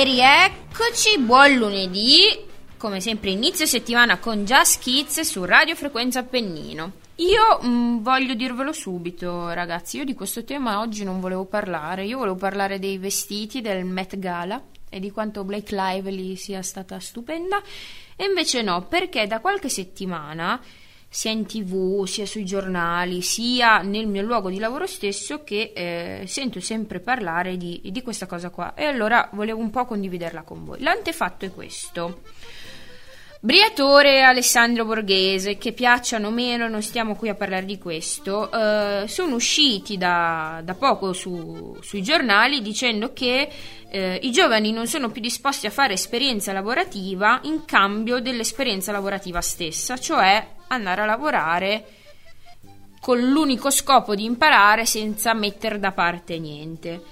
E rieccoci, buon lunedì, come sempre inizio settimana con Jazz Kids su Radio Frequenza Appennino. Io mh, mm, voglio dirvelo subito, ragazzi, io di questo tema oggi non volevo parlare, io volevo parlare dei vestiti del Met Gala e di quanto Blake Lively sia stata stupenda, e invece no, perché da qualche settimana sia in tv, sia sui giornali, sia nel mio luogo di lavoro stesso che eh, sento sempre parlare di, di questa cosa qua e allora volevo un po' condividerla con voi. L'antefatto è questo. Briatore Alessandro Borghese, che piacciono o meno, non stiamo qui a parlare di questo, eh, sono usciti da, da poco su, sui giornali dicendo che eh, i giovani non sono più disposti a fare esperienza lavorativa in cambio dell'esperienza lavorativa stessa, cioè andare a lavorare con l'unico scopo di imparare senza mettere da parte niente.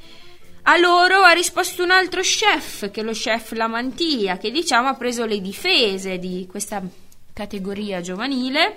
A loro ha risposto un altro chef, che è lo chef Lamantia, che diciamo ha preso le difese di questa categoria giovanile,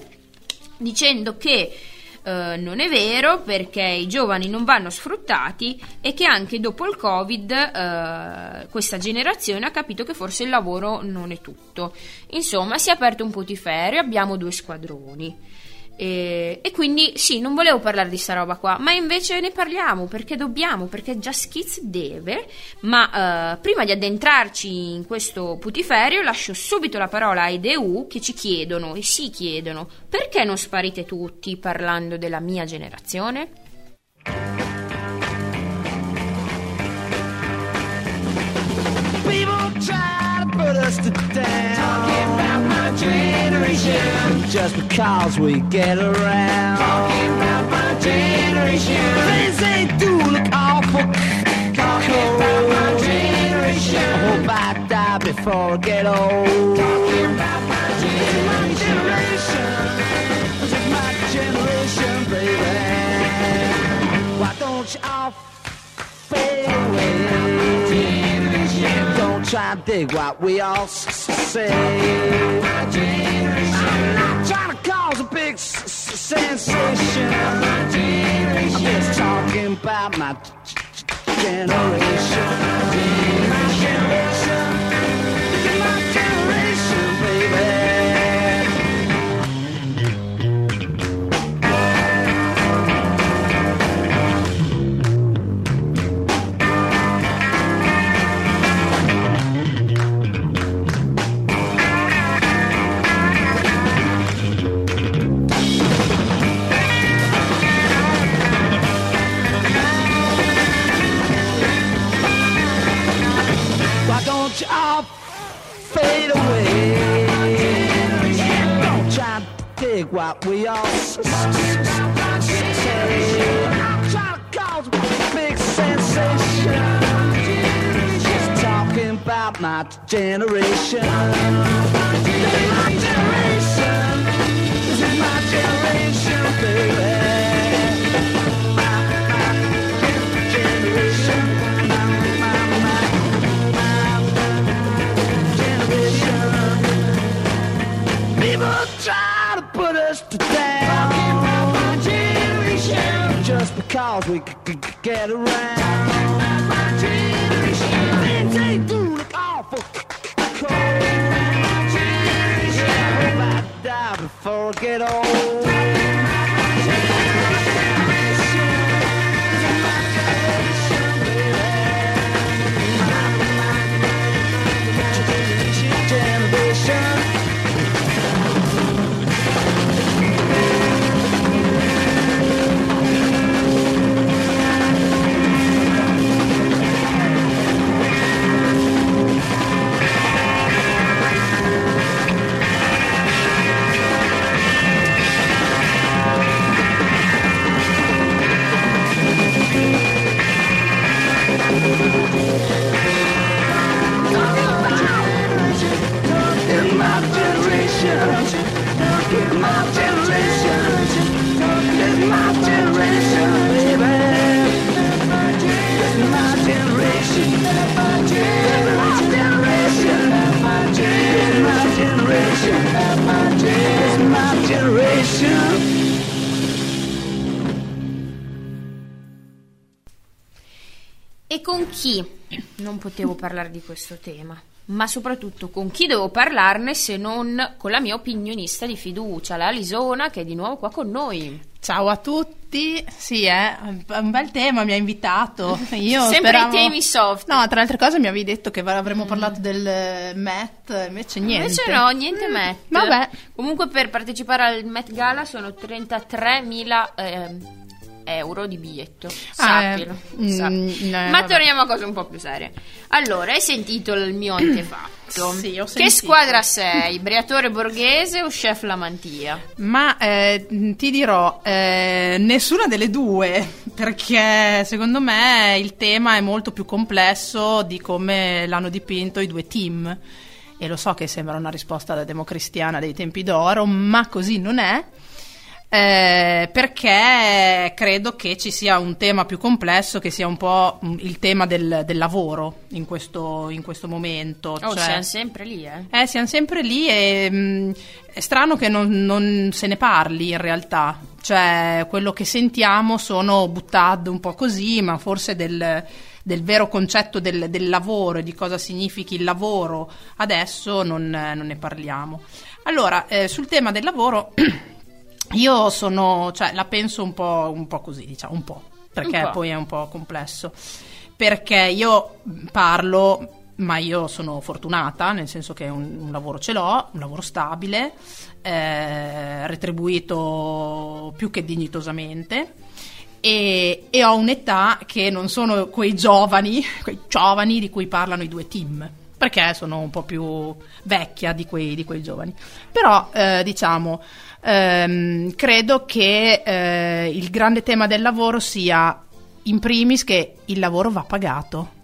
dicendo che eh, non è vero perché i giovani non vanno sfruttati e che anche dopo il Covid eh, questa generazione ha capito che forse il lavoro non è tutto. Insomma, si è aperto un putiferio, abbiamo due squadroni. E, e, quindi sì, non volevo parlare di sta roba qua, ma invece ne parliamo perché dobbiamo, perché Just Kids deve. Ma uh, prima di addentrarci in questo putiferio, lascio subito la parola ai DU che ci chiedono e si chiedono perché non sparite tutti parlando della mia generazione? Just because we get around. Talking about my generation. Things they do look awful. Talking about my generation. I hope I die before I get old. Talking about my generation. This is my generation, baby. Why don't you all fade away? Don't try and dig what we all say. I'm not sensation. I'm just talking about my generation. My generation. What we all to cause a big sensation. Just talking about my generation. This is my generation. This is my generation, baby. Cause we could get around. My generation, look cold. I hope I die before I get old. E con chi non potevo parlare di questo tema? Ma soprattutto con chi devo parlarne se non con la mia opinionista di fiducia, la Lisona, che è di nuovo qua con noi. Ciao a tutti, sì, è un bel tema, mi ha invitato. Io Sempre speravo... i temi soft. No, tra le altre cose mi avevi detto che avremmo mm. parlato del Met, invece niente. Invece no, niente mm. Met. Vabbè. Comunque per partecipare al Met Gala sono 33.000 eh, euro di biglietto. Sappilo. Ah, eh, mm, no, Ma torniamo a cose un po' più serie. Allora, hai sentito il mio antefatto? Sì, ho sentito. Che squadra sei? Briatore Borghese o Chef Lamantia? Ma eh, ti dirò, eh, nessuna delle due, perché secondo me il tema è molto più complesso di come l'hanno dipinto i due team. E lo so che sembra una risposta da democristiana dei tempi d'oro, ma così non è eh, perché credo che ci sia un tema più complesso che sia un po' mm, il tema del, del lavoro in questo, in questo, momento. Oh, cioè, siamo sempre lì, eh? Eh, siamo sempre lì e mh, mm, è strano che non, non, se ne parli in realtà. Cioè, quello che sentiamo sono buttate un po' così, ma forse del del vero concetto del, del, lavoro e di cosa significhi il lavoro adesso non, non ne parliamo. Allora, eh, sul tema del lavoro Io sono, cioè, la penso un po', un po così, diciamo, un po', perché un po'. poi è un po' complesso. Perché io parlo ma io sono fortunata, nel senso che un, un lavoro ce l'ho, un lavoro stabile, eh, retribuito più che dignitosamente e, e, ho un'età che non sono quei giovani, quei giovani di cui parlano i due team, perché sono un po' più vecchia di quei, di quei giovani. Però, eh, diciamo, ehm, credo che eh, il grande tema del lavoro sia in primis che il lavoro va pagato.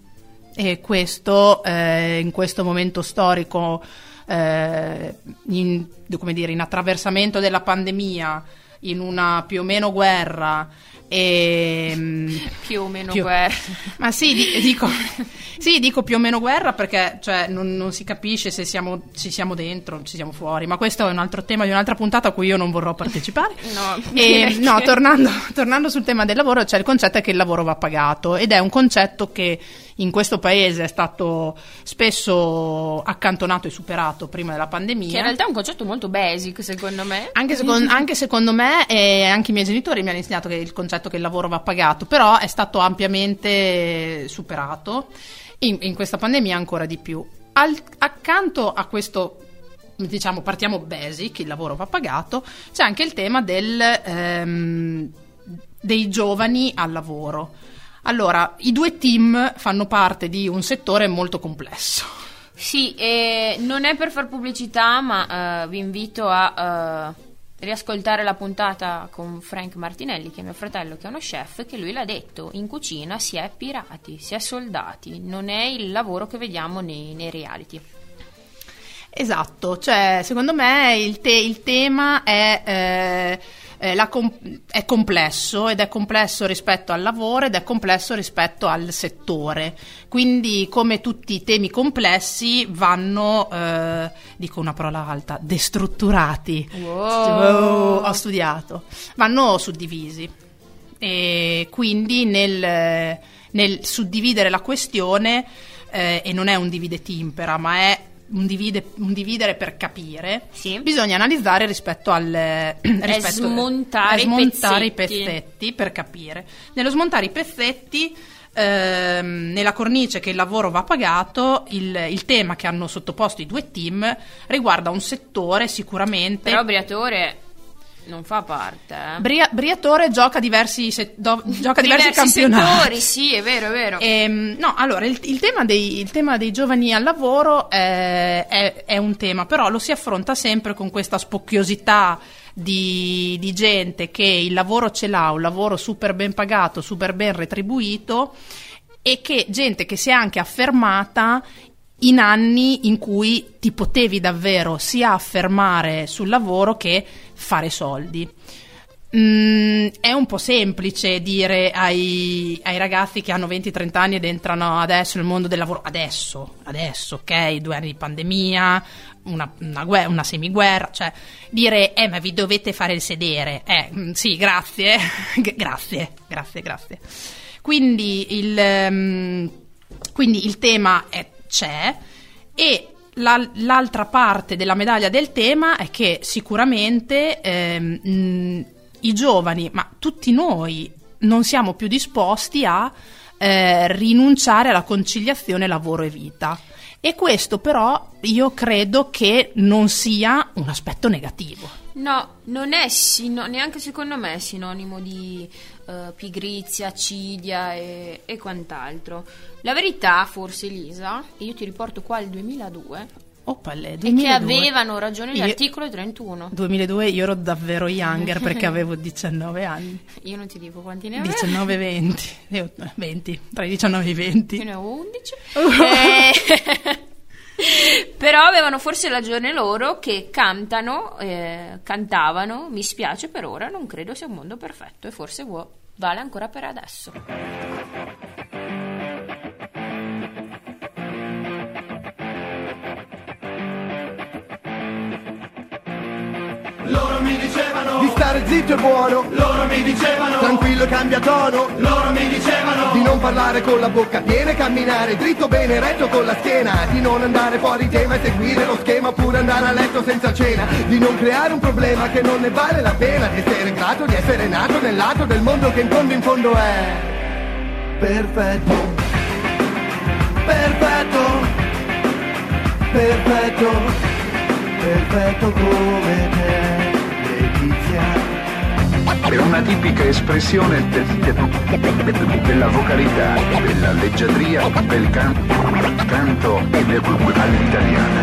E questo eh, in questo momento storico eh, in, dire, in attraversamento della pandemia in una più o meno guerra e, ehm, più o meno più, guerra. Ma sì, dico, sì, dico più o meno guerra perché cioè, non, non, si capisce se siamo, ci siamo dentro, ci siamo fuori. Ma questo è un altro tema di un'altra puntata a cui io non vorrò partecipare. no, e, no tornando, tornando, sul tema del lavoro, c'è il concetto che il lavoro va pagato ed è un concetto che in questo paese è stato spesso accantonato e superato prima della pandemia. Che in realtà è un concetto molto basic, secondo me. Anche, secondo, anche secondo me, e anche i miei genitori mi hanno insegnato che il concetto che il lavoro va pagato, però è stato ampiamente superato. In, in questa pandemia ancora di più. Al, accanto a questo diciamo partiamo basic, il lavoro va pagato, c'è anche il tema del, ehm, dei giovani al lavoro. Allora, i due team fanno parte di un settore molto complesso. Sì, e non è per far pubblicità, ma uh, vi invito a uh, riascoltare la puntata con Frank Martinelli, che è mio fratello, che è uno chef, che lui l'ha detto, in cucina si è pirati, si è soldati, non è il lavoro che vediamo nei, nei reality. Esatto, cioè secondo me il, te- il tema è... Eh, com- è complesso ed è complesso rispetto al lavoro ed è complesso rispetto al settore. Quindi, come tutti i temi complessi, vanno, eh, dico una parola alta, destrutturati. Wow. ho studiato, vanno suddivisi. E quindi nel, nel suddividere la questione, eh, e non è un divide timpera, ma è un, divide, un, dividere per capire, sì. bisogna analizzare rispetto al rispetto, smontare, smontare i, pezzetti. i, pezzetti. per capire. Nello smontare i pezzetti, ehm, nella cornice che il lavoro va pagato, il, il, tema che hanno sottoposto i due team riguarda un settore sicuramente. Però Briatore non fa parte. Eh. Bria- Briatore gioca diversi, se- do- gioca diversi, diversi campionati. settori, sì, è vero, è vero. E, ehm, no, allora, il, il, tema dei, il, tema dei, giovani al lavoro è, è, è, un tema, però lo si affronta sempre con questa spocchiosità di, di gente che il lavoro ce l'ha, un lavoro super ben pagato, super ben retribuito e che gente che si è anche affermata in anni in cui ti potevi davvero sia affermare sul lavoro che fare soldi. Mm, è un po' semplice dire ai, ai ragazzi che hanno 20-30 anni ed entrano adesso nel mondo del lavoro, adesso, adesso, ok, due anni di pandemia, una, una, guerra, una semiguerra, cioè dire, eh ma vi dovete fare il sedere, eh mm, sì, grazie, grazie, grazie, grazie. Quindi il, ehm, quindi il tema è, c'è e la- l'altra parte della medaglia del tema è che sicuramente ehm, mh, i giovani, ma tutti noi, non siamo più disposti a eh, rinunciare alla conciliazione lavoro e vita. E questo però io credo che non sia un aspetto negativo. No, non è sino- neanche secondo me è sinonimo di eh, pigrizia, accidia e, e quant'altro. La verità, forse Elisa, e io ti riporto qua il 2002, Opale, è che 2002. avevano ragione Io- l'articolo 31. 2002 io ero davvero younger perché avevo 19 anni. Io non ti dico quanti ne avevo. 19 20. Io- 20, tra i 19 e i 20. Io ne ho 11. Eh, Però avevano forse ragione loro che cantano, eh, cantavano, mi spiace per ora, non credo sia un mondo perfetto e forse vale ancora per adesso. Stare zitto è buono, Loro mi dicevano tranquillo e cambia tono. Loro mi dicevano Di non parlare con la bocca piena e camminare dritto bene retto con la schiena. Di non andare fuori tema e seguire lo schema oppure andare a letto senza cena. Di non creare un problema che non ne vale la pena. Di essere grato di essere nato nel lato del mondo che in fondo in fondo è perfetto. Perfetto. Perfetto. Perfetto come te. È una tipica espressione de- de- della vocalità, della leggiadria, del can- canto e del- all'italiana.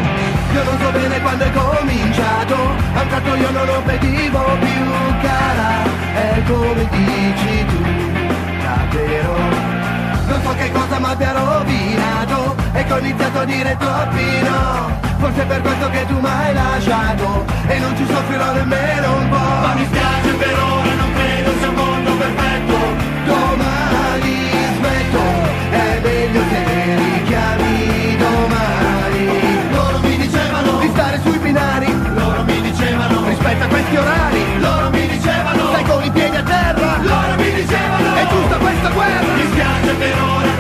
Io non so bene quando è cominciato, a un tratto io non obbedivo più cara, è come dici tu, davvero. Non so che cosa mi abbia rovinato, e che ho iniziato a dire troppi no. Forse è per questo che tu mi hai lasciato, e non ci soffrirò nemmeno un po'. Ma mi spiace per ora non credo sia un mondo perfetto Domani smetto, è meglio se richiami domani. Loro mi dicevano Di stare sui binari, Loro mi dicevano rispetta questi orari. Loro mi dicevano Stai con i piedi a terra Loro mi dicevano È giusta questa guerra Mi spiace per ora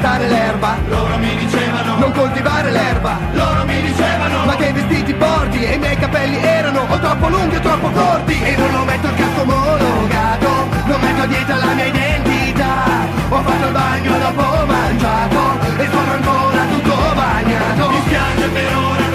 Non calpestare l'erba. Loro mi dicevano Non coltivare l'erba. Loro mi dicevano Ma che vestiti porti E i miei capelli erano o troppo lunghi o troppo corti. E non ho metto il casco omologato Non metto dietro la mia identità. Ho fatto il bagno dopo mangiato E sono ancora tutto bagnato. Mi spiace per ora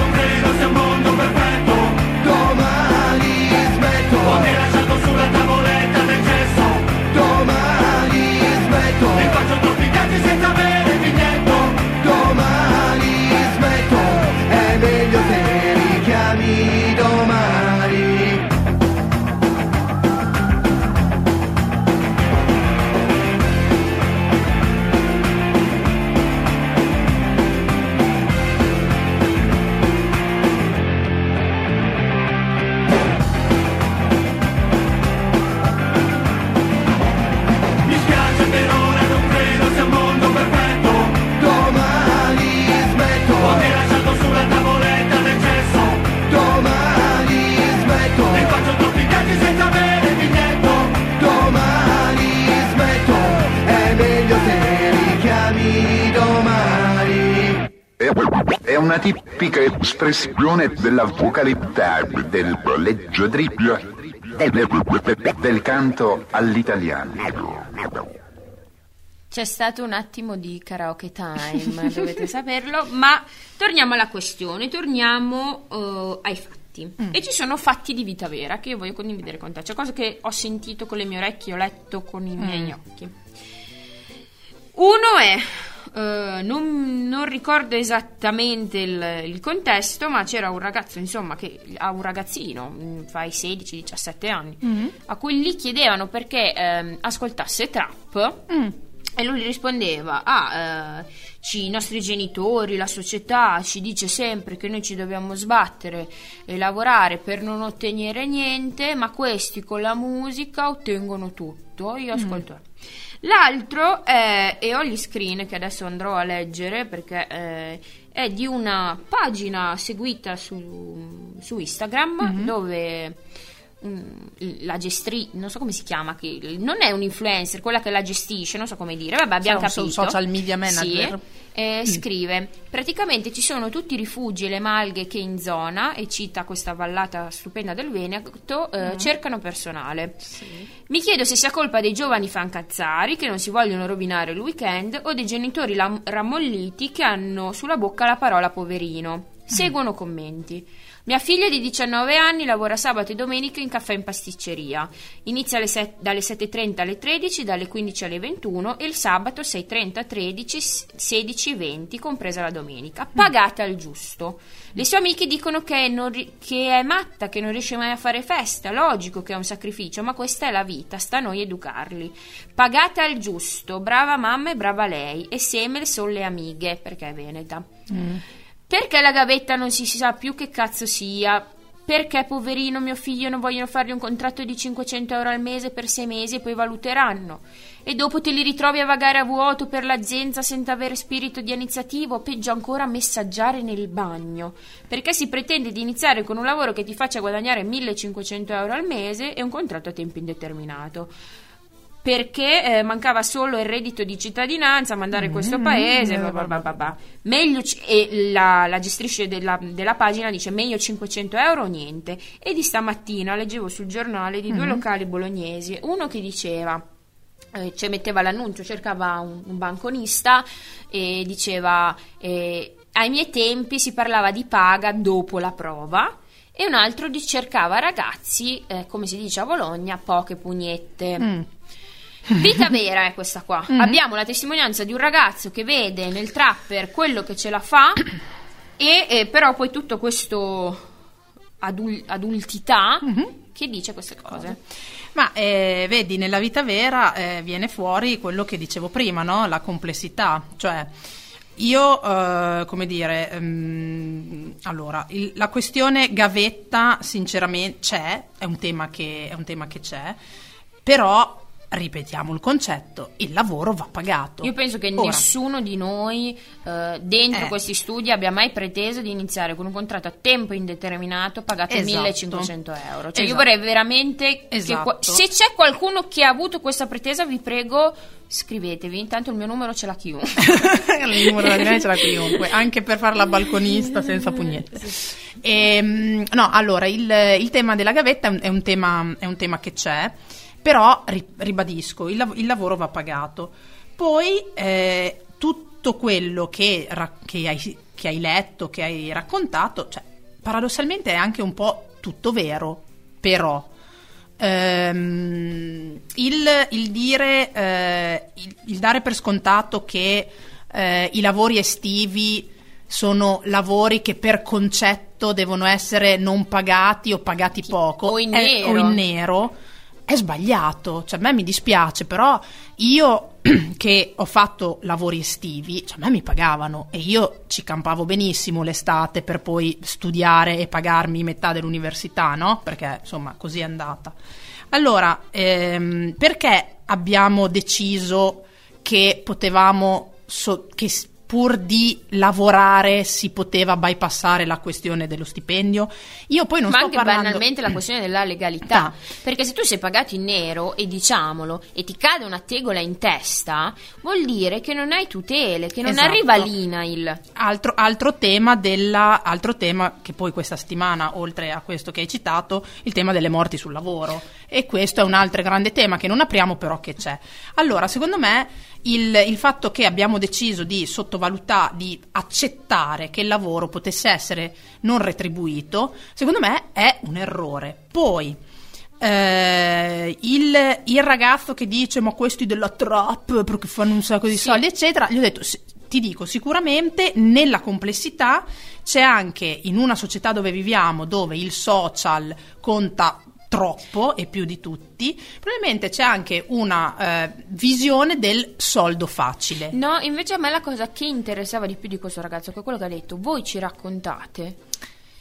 espressione della vocalità, del leggiadria, del, del canto all'italiana. C'è stato un attimo di karaoke time, dovete saperlo, ma torniamo alla questione, torniamo eh, ai fatti. E ci sono fatti di vita vera che io voglio condividere con te, cioè cose che ho sentito con le mie orecchie, ho letto con i miei occhi. Uno è, eh, non, non ricordo esattamente il, il contesto, ma c'era un ragazzo, insomma, che ha un ragazzino, mh, fa i 16-17 anni, a cui gli chiedevano perché ehm, ascoltasse trap E lui rispondeva, ah, eh, ci- i nostri genitori, la società ci dice sempre che noi ci dobbiamo sbattere e lavorare per non ottenere niente, ma questi con la musica ottengono tutto. Io ascolto. L'altro è, e ho gli screen che adesso andrò a leggere perché eh, è di una pagina seguita su, su Instagram dove mm, la gestri non so come si chiama che non è un influencer quella che la gestisce non so come dire. Vabbè abbiamo un capito. so- social media manager. Sì, eh, scrive praticamente ci sono tutti i rifugi e le malghe che in zona e cita questa vallata stupenda del Veneto eh, cercano personale mi chiedo se sia colpa dei giovani fancazzari che non si vogliono rovinare il weekend o dei genitori lam- rammolliti che hanno sulla bocca la parola poverino seguono commenti mia figlia di 19 anni lavora sabato e domenica in caffè in pasticceria. Inizia alle set- dalle 7.30 alle 13, dalle 15 alle 21 e il sabato 6.30, 13, 16, 20, compresa la domenica. Pagata al giusto. Le sue amiche dicono che, ri- che è matta, che non riesce mai a fare festa. Logico che è un sacrificio, ma questa è la vita, sta a noi educarli. Pagata al giusto. Brava mamma e brava lei. E Semel sono le amiche, perché è veneta. Perché la gavetta non si sa più che cazzo sia? Perché, poverino, mio figlio non vogliono fargli un contratto di 500 euro al mese per sei mesi e poi valuteranno? E dopo te li ritrovi a vagare a vuoto per l'azienda senza avere spirito di iniziativa o peggio ancora messaggiare nel bagno? Perché si pretende di iniziare con un lavoro che ti faccia guadagnare 1500 euro al mese e un contratto a tempo indeterminato perché eh, mancava solo il reddito di cittadinanza a mandare in questo paese. ba, ba, ba, ba, ba. Meglio e la, la gestrice della, della pagina dice meglio 500 euro o niente. E di stamattina leggevo sul giornale di due locali bolognesi, uno che diceva eh, cioè metteva l'annuncio, cercava un, un banconista e diceva eh, ai miei tempi si parlava di paga dopo la prova e un altro di- cercava ragazzi, eh, come si dice a Bologna, poche pugnette. Mm. Vita vera è questa qua. Abbiamo la testimonianza di un ragazzo che vede nel trapper quello che ce la fa e eh, però poi tutto questo adul- adultità che dice queste cose. Ma eh, vedi, nella vita vera eh, viene fuori quello che dicevo prima, no? La complessità. Cioè, io, eh, come dire, ehm, allora, il- la questione gavetta, sinceramente, c'è, è un tema che, è un tema che c'è, però, ripetiamo il concetto, il lavoro va pagato. Io penso che Ora, nessuno di noi eh, dentro Eh. questi studi abbia mai preteso di iniziare con un contratto a tempo indeterminato pagato Esatto. 1500 euro. Cioè, io Esatto. vorrei veramente che Esatto. qua- se c'è qualcuno che ha avuto questa pretesa, vi prego, scrivetevi. Intanto il mio numero ce l'ha chiunque. il numero della diretta ce l'ha chiunque, anche per fare la balconista senza pugnette. Ehm, no, allora, il, il tema della gavetta è un, è un tema, è un tema che c'è, però ri- ribadisco, il, lav- il lavoro va pagato. Poi eh, tutto quello che, ra- che hai, che hai letto, che hai raccontato, cioè, paradossalmente è anche un po' tutto vero, però ehm, il, il dire, eh, il, il dare per scontato che eh, i lavori estivi sono lavori che per concetto devono essere non pagati o pagati poco o in è- o in nero, è sbagliato. Cioè, a me mi dispiace, però io che ho fatto lavori estivi, cioè, a me mi pagavano e io ci campavo benissimo l'estate per poi studiare e pagarmi metà dell'università, no? Perché insomma così è andata. Allora, ehm, perché abbiamo deciso che potevamo, so- che pur di lavorare si poteva bypassare la questione dello stipendio? Io poi non Ma sto anche parlando... banalmente la questione della legalità. Ah. Perché se tu sei pagato in nero, e diciamolo, e ti cade una tegola in testa, vuol dire che non hai tutele, che non Esatto. arriva l'INAIL. Altro, altro tema della, altro tema che poi questa settimana, oltre a questo che hai citato, il tema delle morti sul lavoro. E questo è un altro grande tema che non apriamo, però che c'è. Allora, secondo me, il, il fatto che abbiamo deciso di sottovalutare, di accettare che il lavoro potesse essere non retribuito, secondo me è un errore. Poi. eh, il, il ragazzo che dice ma questi della trap perché fanno un sacco di Sì. soldi eccetera gli ho detto "Sì, ti dico sicuramente nella complessità c'è anche in una società dove viviamo dove il social conta troppo e più di tutti, probabilmente c'è anche una eh, visione del soldo facile. No, invece a me la cosa che interessava di più di questo ragazzo, che è quello che ha detto, voi ci raccontate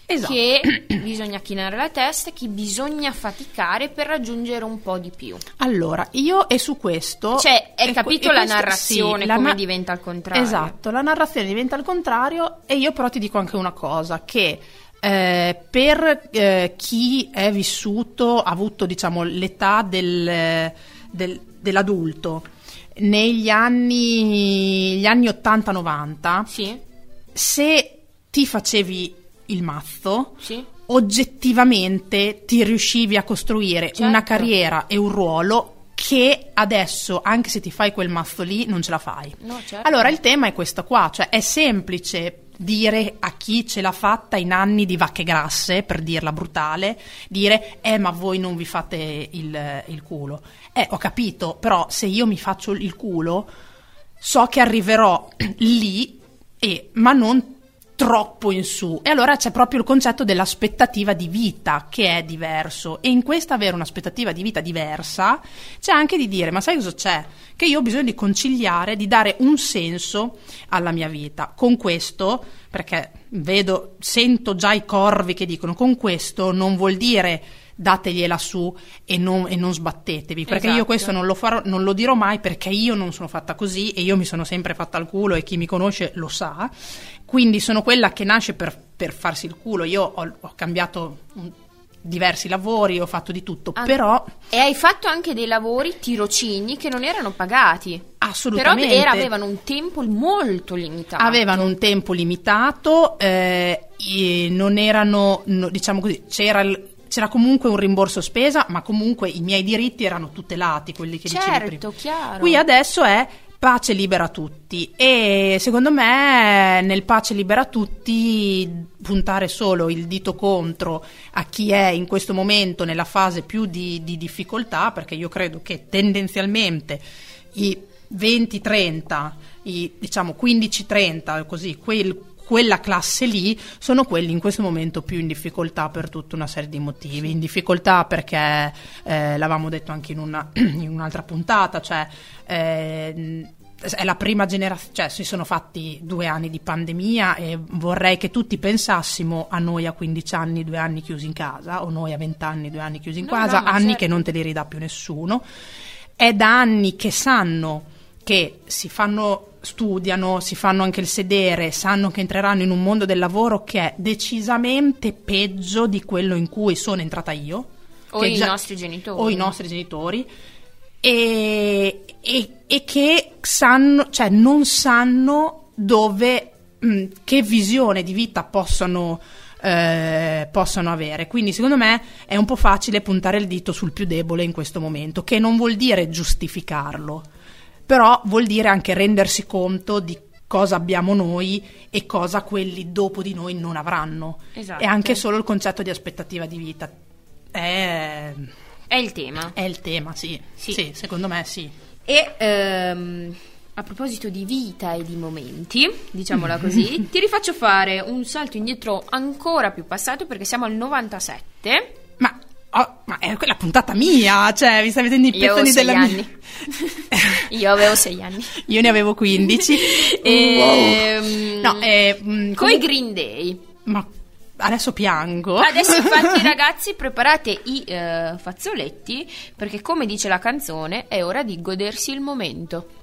Esatto. che bisogna chinare la testa, che bisogna faticare per raggiungere un po' di più. Allora, io e su questo... Cioè, hai capito la questo- narrazione, sì, la come na- diventa al contrario. Esatto, la narrazione diventa al contrario e io però ti dico anche una cosa, che eh, per eh, chi è vissuto, ha avuto diciamo l'età del- del- dell'adulto negli anni, gli anni 80-90, Sì, se ti facevi il mazzo, sì. oggettivamente ti riuscivi a costruire Certo. una carriera e un ruolo che adesso, anche se ti fai quel mazzo lì, non ce la fai. No, certo. Allora il tema è questo qua, cioè è semplice dire a chi ce l'ha fatta in anni di vacche grasse, per dirla brutale, dire eh ma voi non vi fate il, il culo. Eh ho capito, però se io mi faccio il culo so che arriverò lì, e, ma non troppo in su. E allora c'è proprio il concetto dell'aspettativa di vita che è diverso. E in questa avere un'aspettativa di vita diversa c'è anche di dire: ma sai cosa c'è? Che io ho bisogno di conciliare, di dare un senso alla mia vita. Con questo, perché vedo, sento già i corvi che dicono: con questo non vuol dire dategliela su e non, e non sbattetevi perché io Esatto. questo non lo farò, non lo dirò mai perché io non sono fatta così e io mi sono sempre fatta il culo e chi mi conosce lo sa. Quindi sono quella che nasce per, per farsi il culo. Io ho, ho cambiato mm, diversi lavori, ho fatto di tutto, Ah, però E hai fatto anche dei lavori tirocini che non erano pagati. assolutamente Però era- avevano un tempo molto limitato. avevano un tempo limitato, eh, non erano, no, diciamo così, c'era il- c'era comunque un rimborso spesa, ma comunque i miei diritti erano tutelati, quelli che dicevi prima. Certo, chiaro. Qui adesso è pace libera tutti e secondo me nel pace libera tutti puntare solo il dito contro a chi è in questo momento nella fase più di, di difficoltà, perché io credo che tendenzialmente i 20-30, i diciamo 15-30, così, quel- quella classe lì sono quelli in questo momento più in difficoltà per tutta una serie di motivi. In difficoltà perché eh, l'avevamo detto anche in, una- in un'altra puntata, cioè eh, è la prima generazione, cioè si sono fatti due anni di pandemia e vorrei che tutti pensassimo a noi a 15 anni, due anni chiusi in casa, o noi a 20 anni, due anni chiusi in No, casa, no, anni certo. che non te li ridà più nessuno. È da anni che sanno che si fanno, studiano, si fanno anche il sedere, sanno che entreranno in un mondo del lavoro che è decisamente peggio di quello in cui sono entrata io. O i già- nostri genitori. O i nostri genitori. E, e- e che sanno, cioè non sanno dove, mh, che visione di vita possono, eh, possono avere. Quindi secondo me è un po' facile puntare il dito sul più debole in questo momento, che non vuol dire giustificarlo, però vuol dire anche rendersi conto di cosa abbiamo noi e cosa quelli dopo di noi non avranno. Esatto. E anche solo il concetto di aspettativa di vita. È, È il tema. è il tema, sì. Sì. sì. secondo me sì. E ehm, a proposito di vita e di momenti, diciamola così, ti rifaccio fare un salto indietro ancora più passato perché siamo al 97. Ma, oh, ma è quella puntata mia, cioè vi stai vedendo i pezzoni della anni. mia. Io avevo sei anni. Io ne avevo 15. Ehm, No, eh, mm, Coi Green Day. Ma adesso piango. Adesso infatti ragazzi preparate i eh, fazzoletti perché come dice la canzone è ora di godersi il momento.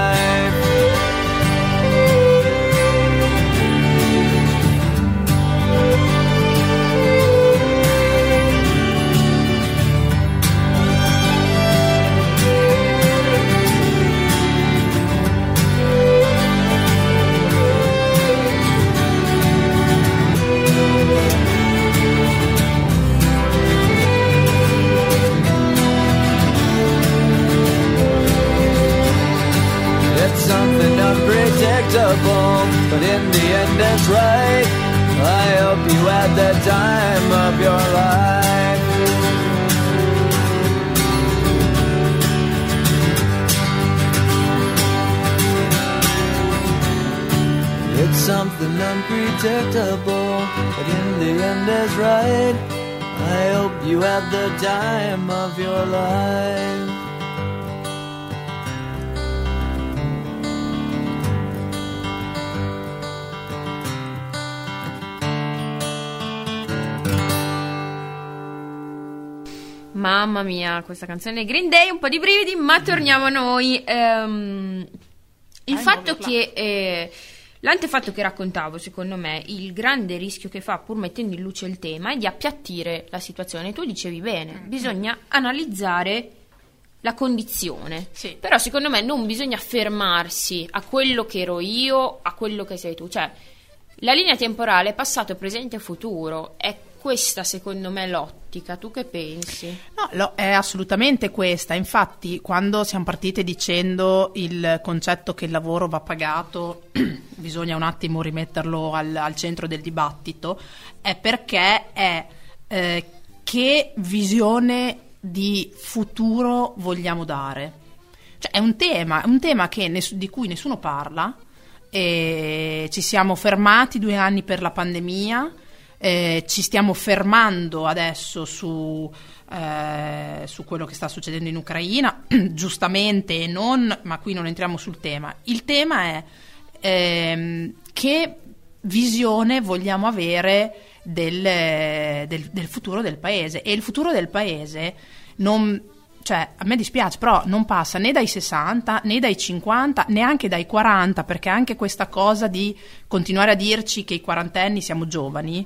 Mia, questa canzone Green Day, un po' di brividi, ma torniamo a noi. Ehm, il Ai fatto che... eh, L'antefatto che raccontavo, secondo me, il grande rischio che fa, pur mettendo in luce il tema, è di appiattire la situazione. Tu dicevi bene, bisogna analizzare la condizione. Sì. Però secondo me non bisogna fermarsi a quello che ero io, a quello che sei tu. Cioè, la linea temporale è passato, presente e futuro. È questa, secondo me, l'ottica. Tu che pensi? No, lo- è assolutamente questa. Infatti, quando siamo partite dicendo il concetto che il lavoro va pagato, bisogna un attimo rimetterlo al, al centro del dibattito, è perché è eh, che visione di futuro vogliamo dare. Cioè, è un tema, un tema ness- di cui nessuno parla. Ci siamo fermati due anni per la pandemia, eh, ci stiamo fermando adesso su, eh, su quello che sta succedendo in Ucraina, giustamente e non, ma qui non entriamo sul tema. Il tema è ehm, che visione vogliamo avere del, del- del futuro del paese e il futuro del paese non cioè a me dispiace però non passa né dai 60 né dai 50 neanche dai 40 perché anche questa cosa di continuare a dirci che i quarantenni siamo giovani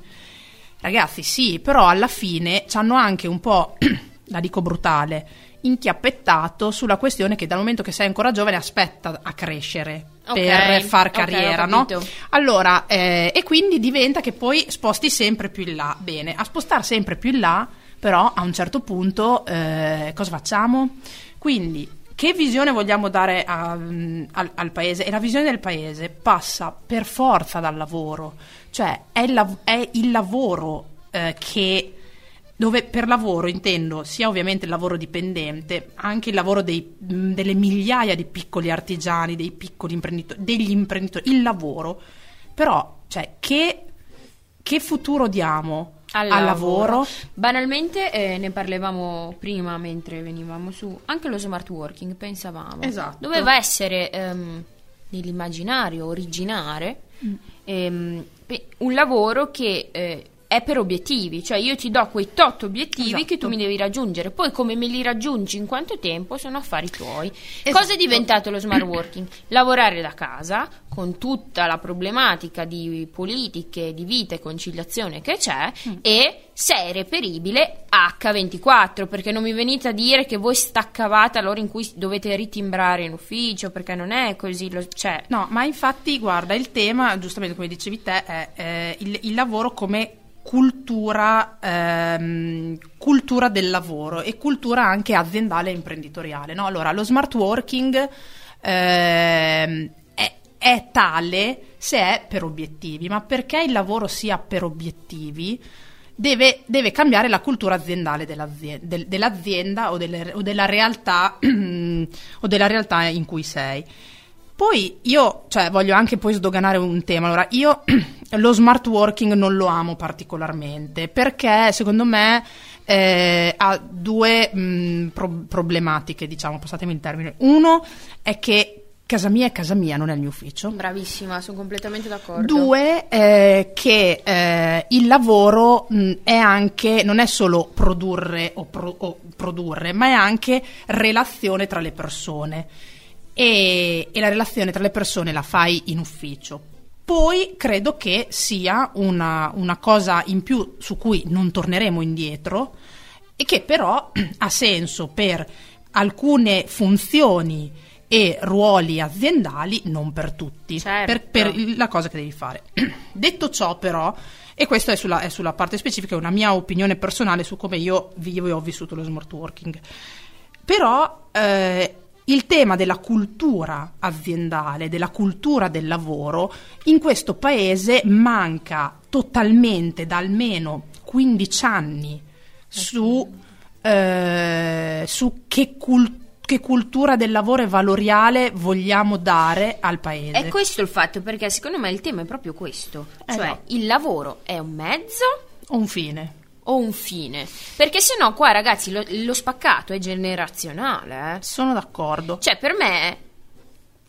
ragazzi sì però alla fine ci hanno anche un po' la dico brutale inchiappettato sulla questione che dal momento che sei ancora giovane aspetta a crescere Ok, per far carriera ho no? Allora, eh, e quindi diventa che poi sposti sempre più in là. Bene, a spostare sempre più in là, però a un certo punto eh, cosa facciamo? Quindi, che visione vogliamo dare a- mm, al, al paese? E la visione del paese passa per forza dal lavoro, cioè è il, è il lavoro eh, che dove per lavoro intendo sia ovviamente il lavoro dipendente, anche il lavoro dei- mh, delle migliaia di piccoli artigiani, dei piccoli imprenditori, degli imprenditori, il lavoro. Però, cioè, che, che futuro diamo al, lavoro? Banalmente eh, ne parlavamo prima mentre venivamo su, anche lo smart working, pensavamo. Esatto. Doveva essere ehm, nell'immaginario originare Mm. ehm, un lavoro che eh, è per obiettivi, cioè io ti do quei tot obiettivi Esatto. che tu mi devi raggiungere, poi come me li raggiungi in quanto tempo sono affari tuoi. Esatto. Cosa è diventato lo smart working? Lavorare da casa con tutta la problematica di politiche, di vita e conciliazione che c'è Mm. e se è reperibile H24 perché non mi venite a dire che voi staccavate all'ora in cui dovete ritimbrare in ufficio perché non è così, lo, cioè No, ma infatti, guarda, il tema, giustamente come dicevi te, è eh, il, il lavoro come cultura, ehm, cultura del lavoro e cultura anche aziendale e imprenditoriale. no? Allora, lo smart working ehm, è, è tale se è per obiettivi, ma perché il lavoro sia per obiettivi deve, deve cambiare la cultura aziendale dell'azienda, del- dell'azienda o, delle- o della realtà, o della realtà in cui sei. Poi io, cioè, voglio anche poi sdoganare un tema. Allora, io lo smart working non lo amo particolarmente perché secondo me eh, ha due mh, pro- problematiche, diciamo, passatemi il termine. Uno è che casa mia è casa mia, non è il mio ufficio. Bravissima, sono completamente d'accordo. Due, eh, che eh, il lavoro mh, è anche, non è solo produrre o, pro- o produrre, ma è anche relazione tra le persone. E, e la relazione tra le persone la fai in ufficio. Poi credo che sia una, una cosa in più su cui non torneremo indietro e che però ha senso per alcune funzioni e ruoli aziendali, non per tutti, Certo. per, per la cosa che devi fare. Detto ciò, però, e questa è sulla, è sulla parte specifica, è una mia opinione personale su come io vivo e ho vissuto lo smart working. Però eh, il tema della cultura aziendale, della cultura del lavoro, in questo paese manca totalmente da almeno 15 anni su, eh, su che, cul- che cultura del lavoro e valoriale vogliamo dare al paese. È questo il fatto, perché secondo me il tema è proprio questo. Eh cioè, no. il lavoro è un mezzo Un fine. O un fine? Perché se no qua, ragazzi, lo, lo spaccato è generazionale, eh. Sono d'accordo. Cioè, per me,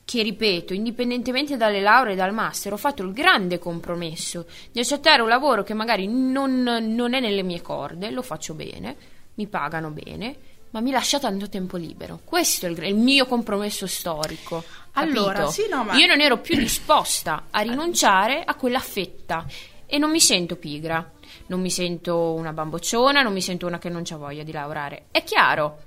che ripeto, indipendentemente dalle lauree e dal master, ho fatto il grande compromesso di accettare un lavoro che magari non, non è nelle mie corde, lo faccio bene, mi pagano bene, ma mi lascia tanto tempo libero. Questo è il, il mio compromesso storico. Allora, sì, no, ma- Io non ero più disposta a rinunciare a quella fetta e non mi sento pigra. Non mi sento una bambocciona, non mi sento una che non c'ha voglia di lavorare. È chiaro,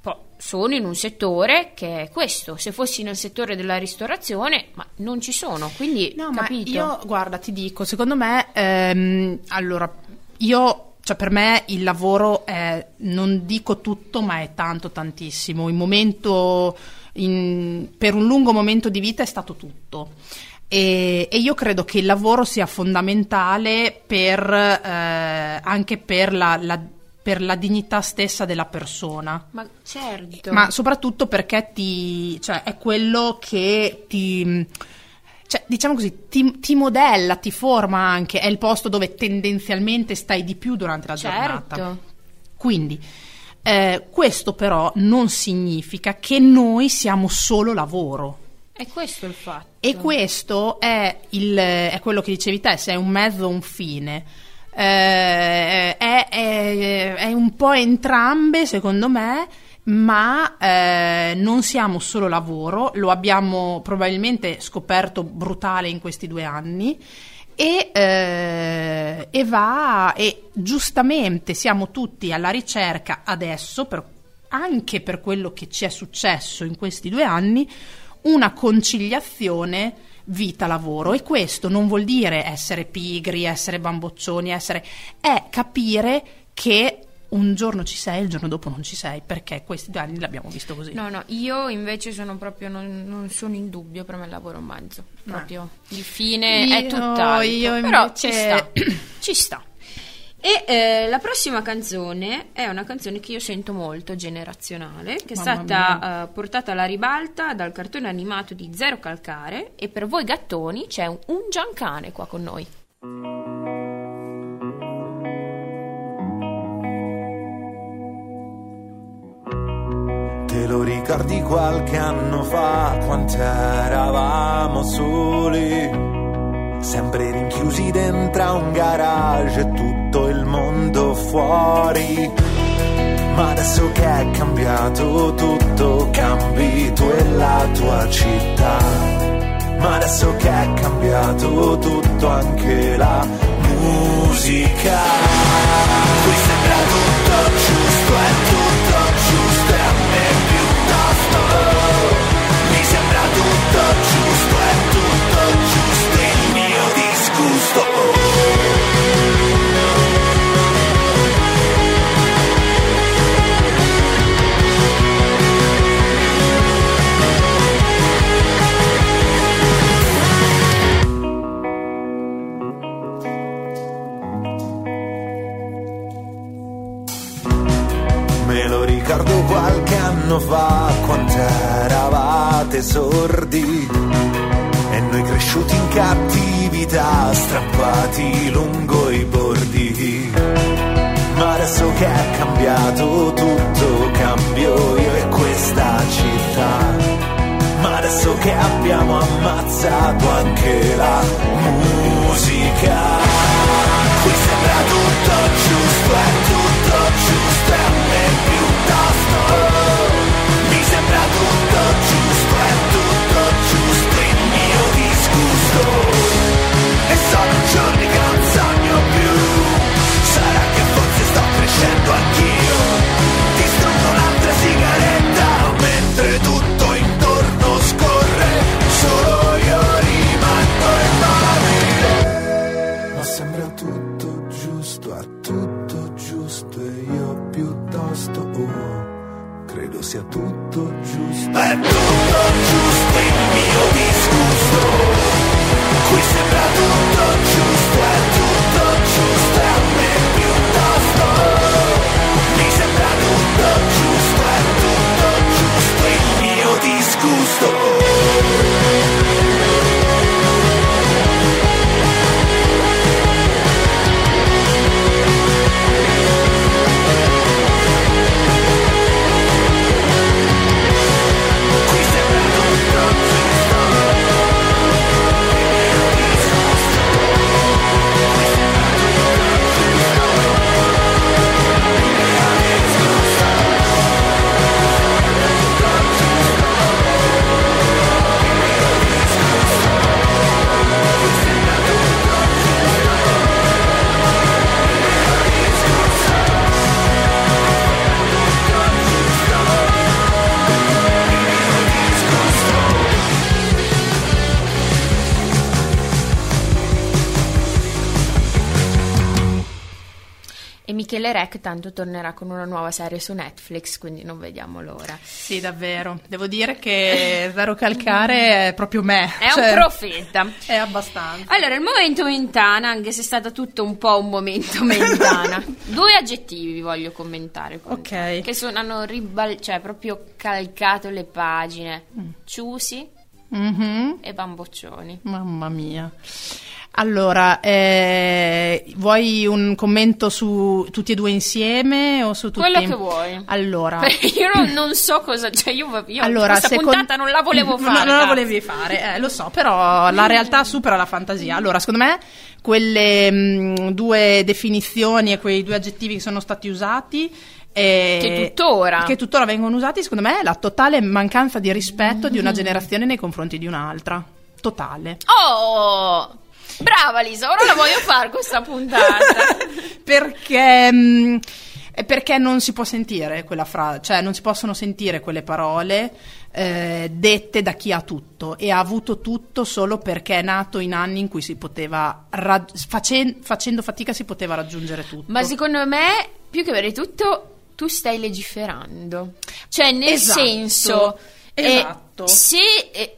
poi sono in un settore che è questo. Se fossi nel settore della ristorazione, ma non ci sono, quindi No, capito? ma io, guarda, ti dico, secondo me, ehm, allora, io, cioè per me il lavoro è, non dico tutto, ma è tanto, tantissimo. Il momento, in- per un lungo momento di vita è stato tutto. E, e io credo che il lavoro sia fondamentale per, eh, anche per la, la- per la dignità stessa della persona. Ma certo. Ma soprattutto perché ti, cioè, è quello che ti, cioè, diciamo così, ti, ti modella, ti forma anche, è il posto dove tendenzialmente stai di più durante la giornata. certo. Quindi, eh, questo però non significa che noi siamo solo lavoro. È questo il fatto. E questo è, il, è quello che dicevi te, se è un mezzo o un fine. Eh, è, è- è un po' entrambe, secondo me, ma eh, non siamo solo lavoro, lo abbiamo probabilmente scoperto brutale in questi due anni. E, eh, e va e giustamente siamo tutti alla ricerca adesso per- anche per quello che ci è successo in questi due anni una conciliazione vita-lavoro e questo non vuol dire essere pigri, essere bamboccioni, essere... è capire che un giorno ci sei e il giorno dopo non ci sei, perché questi due anni l'abbiamo visto così. No, no, io invece sono proprio, non, non sono in dubbio, per me il lavoro è un mezzo. Proprio il fine è Io- tutt'altro. io Però invece- ci sta, ci sta. E eh, la prossima canzone è una canzone che io sento molto generazionale, che è Mamma stata eh, portata alla ribalta dal cartone animato di Zero Calcare e per voi gattoni c'è un, un Giancane qua con noi. Te lo ricordi qualche anno fa, quanto eravamo soli? Sempre rinchiusi dentro un garage tutto il mondo fuori. Ma adesso che è cambiato tutto, cambi tu e la tua città. Ma adesso che è cambiato tutto, anche la musica. Qui sembra tutto qualche anno fa quando eravate sordi e noi cresciuti in cattività strappati lungo i bordi. Ma adesso che è cambiato tutto cambio io e questa città. Ma adesso che abbiamo ammazzato anche la musica. Qui sembra tutto giusto è tutto giusto è Rec tanto tornerà con una nuova serie su Netflix, quindi non vediamo l'ora. Sì, davvero. Devo dire che Zero Calcare è proprio me. È Cioè, un profeta. È abbastanza. Allora, il momento mentana, anche se è stato tutto un po' un momento mentana, due aggettivi vi voglio commentare. con Ok. Che sono, hanno ribal- cioè proprio calcato le pagine. Mm. Ciusi Mhm. e bamboccioni. Mamma mia. Allora, eh, vuoi un commento su tutti e due insieme o su tutti? Quello che vuoi. Allora, io non, non so cosa, cioè io, io allora questa secon- puntata non la volevo No, fare. non la volevi fare, eh, lo so, però la realtà supera la fantasia. Allora, secondo me, quelle mh, due definizioni e quei due aggettivi che sono stati usati. eh, Che tuttora. che tuttora vengono usati, secondo me, è la totale mancanza di rispetto di una generazione nei confronti di un'altra. Totale. Oh! Brava Lisa, ora la voglio fare questa puntata. perché, mh, è perché non si può sentire quella frase, cioè non si possono sentire quelle parole eh, dette da chi ha tutto e ha avuto tutto solo perché è nato in anni in cui si poteva, rag- facen- facendo fatica si poteva raggiungere tutto. Ma secondo me, più che avere tutto, tu stai legiferando. Cioè, nel Esatto, senso, eh, esatto. se eh,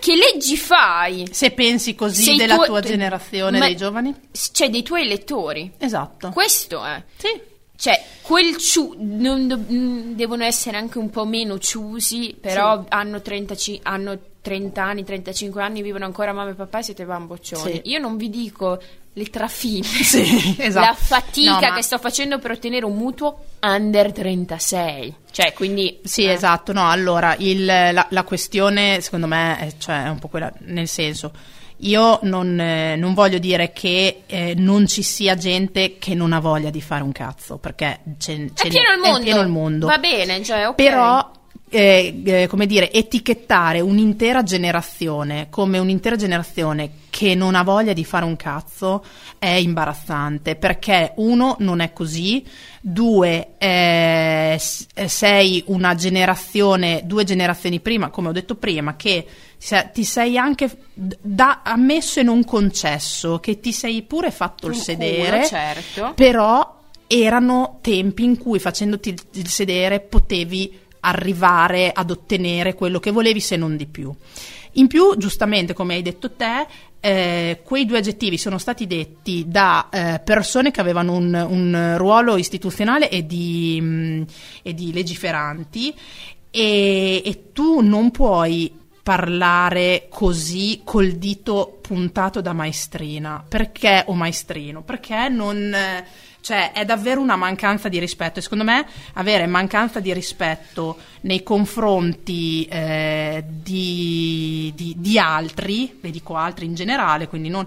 che leggi fai? Se pensi così Sei della tu- tua generazione, dei giovani? Cioè, dei tuoi elettori. Esatto. Questo è. sì. Cioè, quel ciu- non devono essere anche un po' meno ciusi, però hanno, 35 hanno 30 anni, 35 anni, vivono ancora mamma e papà e siete bamboccioni. Sì. Io non vi dico le trafine, Sì, esatto. la fatica No, ma- che sto facendo per ottenere un mutuo under 36. Cioè, quindi... Sì, eh. esatto, no, allora il- la, la questione secondo me è, cioè, è un po' quella, nel senso, io non, eh, non voglio dire che eh, non ci sia gente che non ha voglia di fare un cazzo, perché c'è, c'è- È pieno il mondo. è pieno il mondo. Va bene, cioè, ok. Però, eh, eh, come dire, etichettare un'intera generazione come un'intera generazione che non ha voglia di fare un cazzo è imbarazzante perché uno non è così, due eh, eh, sei una generazione, due generazioni prima, come ho detto prima, che ti sei anche da, ammesso e non concesso, che ti sei pure fatto il Un culo, sedere, certo. però erano tempi in cui facendoti il sedere potevi arrivare ad ottenere quello che volevi se non di più. In più, giustamente, come hai detto te, eh, quei due aggettivi sono stati detti da eh, persone che avevano un, un ruolo istituzionale e di, mh, e di legiferanti e, e tu non puoi parlare così col dito puntato da maestrina. Perché o maestrino? Perché non eh, cioè è davvero una mancanza di rispetto e secondo me avere mancanza di rispetto nei confronti eh, di, di- di altri, e dico altri in generale, quindi non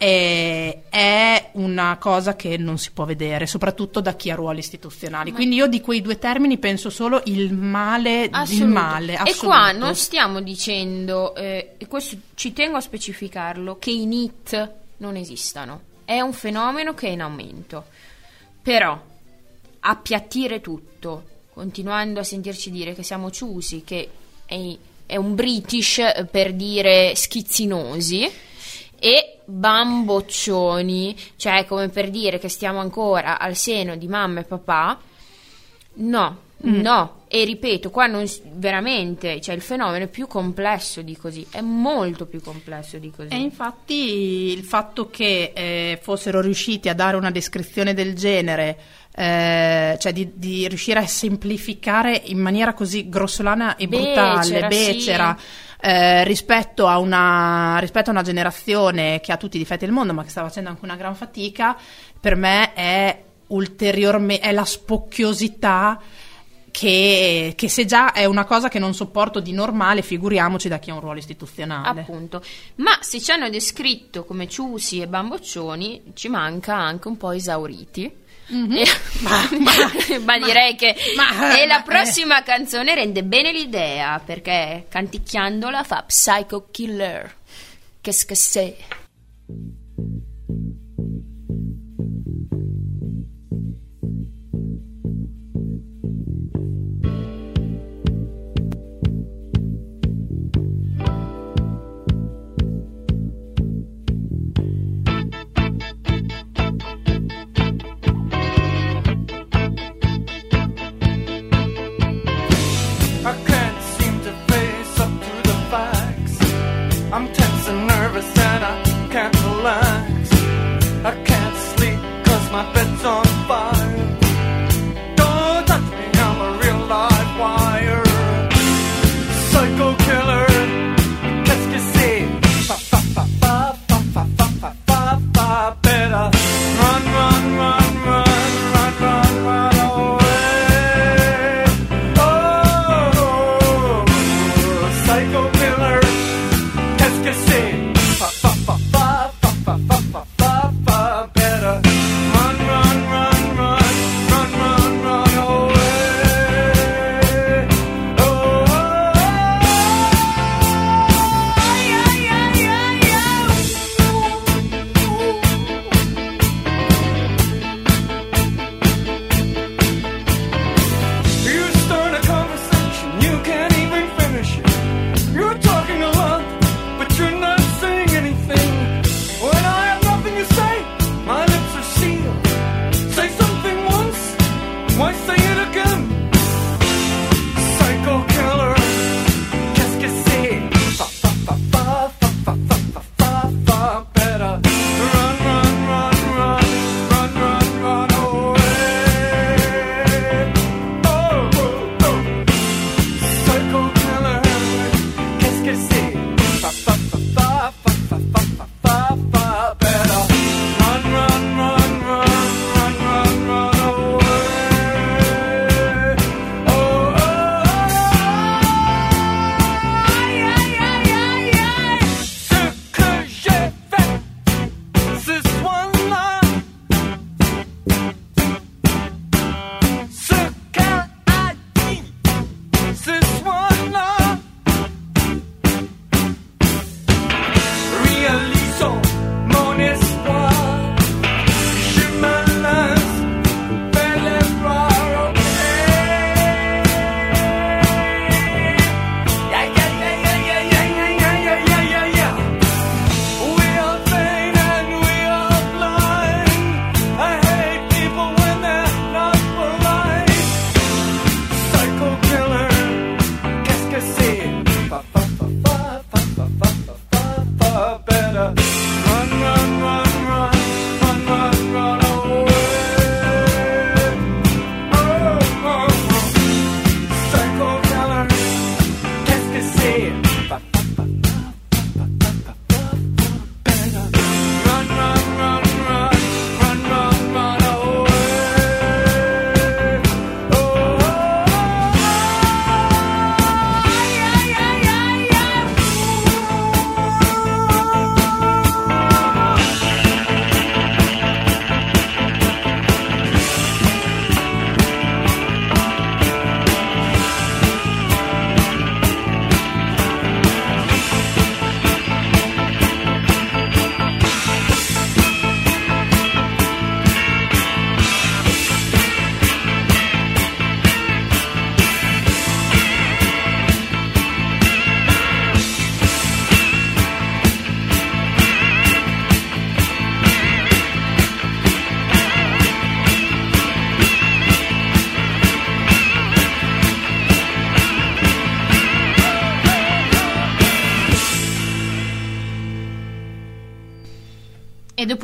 è, è una cosa che non si può vedere, soprattutto da chi ha ruoli istituzionali. Quindi io di quei due termini penso solo il male, il Assoluto. male. E qua assoluto. non stiamo dicendo, eh, e questo ci tengo a specificarlo, che i NIT non esistano. È un fenomeno che è in aumento. Però appiattire tutto, continuando a sentirci dire che siamo ciusi, che è, è un british eh, per dire schizzinosi, e bamboccioni, cioè come per dire che stiamo ancora al seno di mamma e papà, no, no. E ripeto, qua non veramente, cioè il fenomeno è più complesso di così, è molto più complesso di così. E infatti il fatto che eh, fossero riusciti a dare una descrizione del genere, eh, cioè di, di riuscire a semplificare in maniera così grossolana e brutale, Becera, sì. becera, eh, rispetto, a una, rispetto a una generazione che ha tutti i difetti del mondo, ma che sta facendo anche una gran fatica, per me è ulteriormente la spocchiosità che, che se già è una cosa che non sopporto di normale, figuriamoci da chi ha un ruolo istituzionale. Appunto, ma se ci hanno descritto come ciusi e bamboccioni, ci manca anche un po' esauriti. E- ma, ma direi che ma- e la ma- prossima canzone rende bene l'idea perché canticchiandola fa Psycho Killer. Qu'est-ce que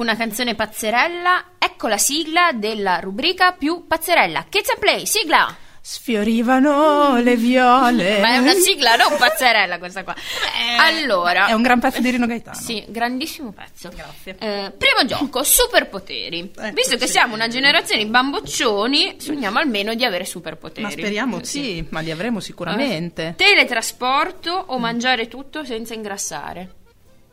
una canzone pazzerella, ecco la sigla della rubrica più pazzerella. Kids and Play, sigla! Sfiorivano le viole. Ma è una sigla, non pazzerella questa qua. Allora, È un gran pezzo di Rino Gaetano. Sì, grandissimo pezzo. Grazie. Eh, primo gioco, superpoteri. Ecco, Visto che sì. siamo una generazione di bamboccioni, sogniamo almeno di avere superpoteri. Ma speriamo sì, ma li avremo sicuramente. Teletrasporto o mangiare tutto senza ingrassare?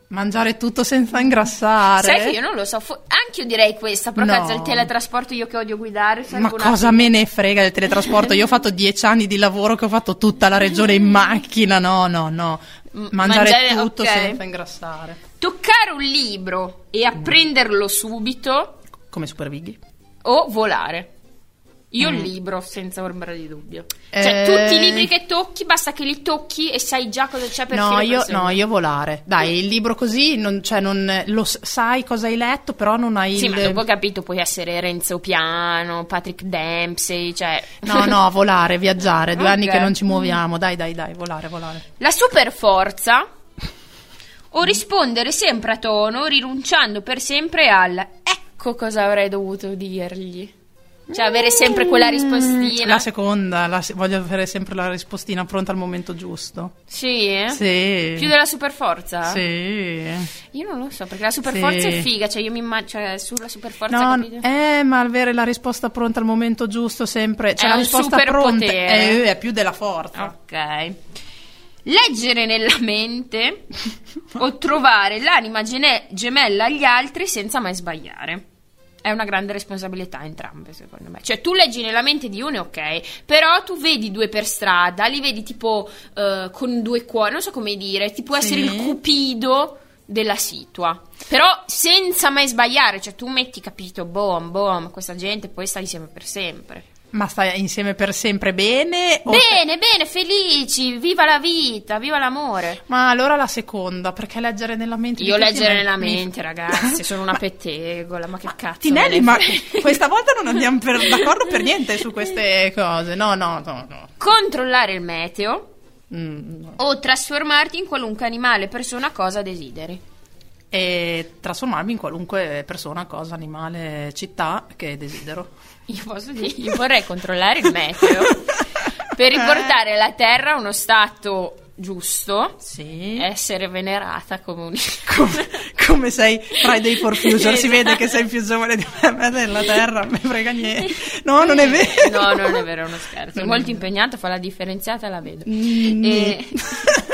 Mangiare tutto senza ingrassare. Sai che io non lo so, fo- anche io direi questa, però No. cazzo il teletrasporto io che odio guidare. Ma cosa me ne frega del teletrasporto? Io ho fatto dieci anni di lavoro che ho fatto tutta la regione in macchina. No, no, no. Mangiare, mangiare- tutto ok. senza ingrassare. Toccare un libro e apprenderlo subito Come Super Vighi. o volare? Io il libro, senza ombra di dubbio. Cioè, Mm. Eh. tutti i libri che tocchi, basta che li tocchi e sai già cosa c'è per No io, no, io volare. Dai, il libro così, non, cioè, non, lo sai cosa hai letto, però non hai Sì, il... ma dopo ho capito, puoi essere Renzo Piano, Patrick Dempsey, cioè... No, no, volare, viaggiare. Due anni Ok. che non ci muoviamo. Dai, dai, dai, volare, volare. La super forza o rispondere sempre a tono rinunciando per sempre al ecco cosa avrei dovuto dirgli. Cioè avere sempre quella rispostina. La seconda, la voglio avere sempre la rispostina pronta al momento giusto. Sì, eh? Sì. Più della super forza? Sì. Io non lo so, perché la super Sì. forza è figa, cioè io mi immagino, cioè sulla super forza, No, eh, ma avere la risposta pronta al momento giusto sempre. Cioè, È la risposta pronta è, è più della forza. Ok. Leggere nella mente o trovare l'anima gene- gemella agli altri senza mai sbagliare. È una grande responsabilità entrambe, secondo me. Cioè, tu leggi nella mente di uno, ok, però tu vedi due per strada, li vedi tipo eh, con due cuori, non so come dire, ti può Sì. essere il cupido della situa. Però senza mai sbagliare, cioè tu metti, capito, boom, boom, questa gente poi sta insieme per sempre. Ma stai insieme per sempre bene? Bene, bene, felici, viva la vita, viva l'amore. Ma allora la seconda, perché leggere nella mente Io leggere nella mi- mente, ragazzi, sono una pettegola, ma che cazzo. Tinelli, ma questa volta non andiamo per- d'accordo per niente su queste cose. No, no, no, no. Controllare il meteo Mm, no. o trasformarti in qualunque animale, persona, cosa desideri. E trasformarmi in qualunque persona, cosa, animale, città che desidero. Io posso dire, io vorrei controllare il meteo per riportare la Terra a uno stato giusto, Sì. essere venerata come un come, come sei Friday for Future, si vede che sei più giovane di me, della terra, non frega niente. No, non è vero. No, non è vero, è uno scherzo. È molto impegnato, fa la differenziata, la vedo. Mm. E-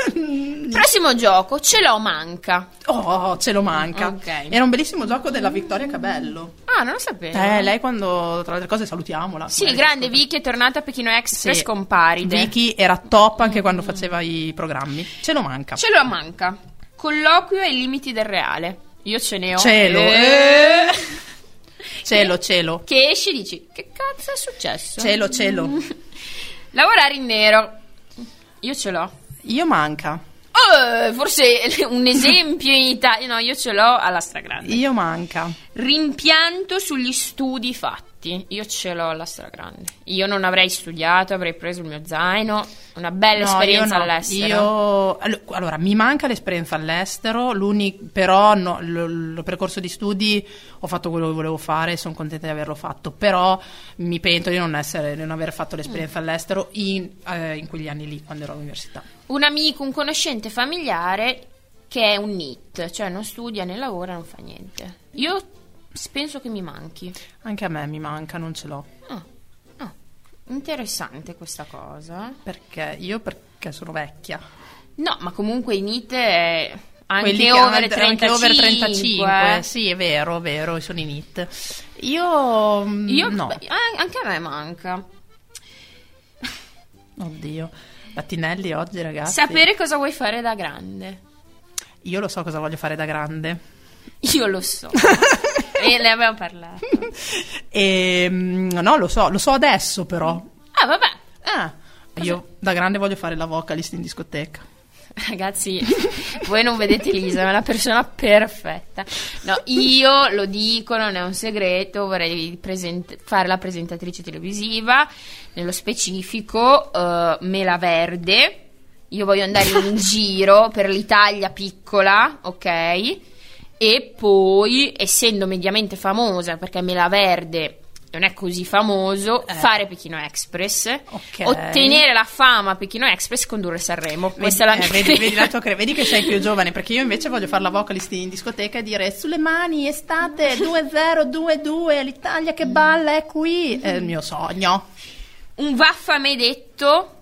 Prossimo gioco, ce l'ho manca. Oh, ce lo manca. Ok. Era un bellissimo gioco della Vittoria Cabello. Ah, non lo sapevo. Eh, lei quando, tra le altre cose, salutiamola. Sì, grande. Vicky è tornata a Pechino Express Sì. con Paride. Vicky era top anche quando faceva i programmi. Ce lo manca. Ce lo manca. Colloquio ai limiti del reale. Io ce ne ho. Cielo. Eh. Cielo, cielo. Che esci e dici, che cazzo è successo? Cielo, cielo. Lavorare in nero. Io ce l'ho. Io manca. Oh, forse un esempio in Italia. No, io ce l'ho alla stragrande. Io manca. Rimpianto sugli studi fatti. Io ce l'ho alla stragrande. Io non avrei studiato, avrei preso il mio zaino. Una bella No, esperienza io no. all'estero. Io- allo- allora, mi manca l'esperienza all'estero, però no, lo, lo percorso di studi ho fatto quello che volevo fare, sono contenta di averlo fatto, però mi pento di non, essere, di non aver fatto l'esperienza Mm. all'estero in, eh, in quegli anni lì, quando ero all'università. Un amico, un conoscente familiare che è un NIT, cioè non studia né lavora, non fa niente. Io penso che mi manchi. Anche a me mi manca, non ce l'ho. Ah, ah, interessante questa cosa. Perché? Io perché sono vecchia. No, ma comunque i NIT è anche Quelli over hanno- 35. anche over 35, eh. sì, è vero, è vero, sono in it. Io, mm, Io, no. beh, an- anche a me manca. Oddio. Battinelli oggi, ragazzi. Sapere cosa vuoi fare da grande. Io lo so cosa voglio fare da grande. Io lo so. e ne abbiamo parlato. E, mm, no, lo so, lo so adesso però. Ah, vabbè. Ah, io da grande voglio fare la vocalist in discoteca. Ragazzi, voi non vedete Lisa, ma è una persona perfetta. No, io lo dico, non è un segreto, vorrei present- fare la presentatrice televisiva, nello specifico eh, Mela Verde. Io voglio andare in giro per l'Italia piccola, ok? E poi, essendo mediamente famosa, perché Mela Verde non è così famoso, Eh. fare Pechino Express, Ok. ottenere la fama Pechino Express, condurre Sanremo. Questa è la Eh, mia vedi, vedi la tua cre- vedi che sei più giovane, perché io invece voglio fare la vocalist in discoteca e dire sulle mani, estate 2022, l'Italia che balla è qui. È il mio sogno. Un vaffa mai detto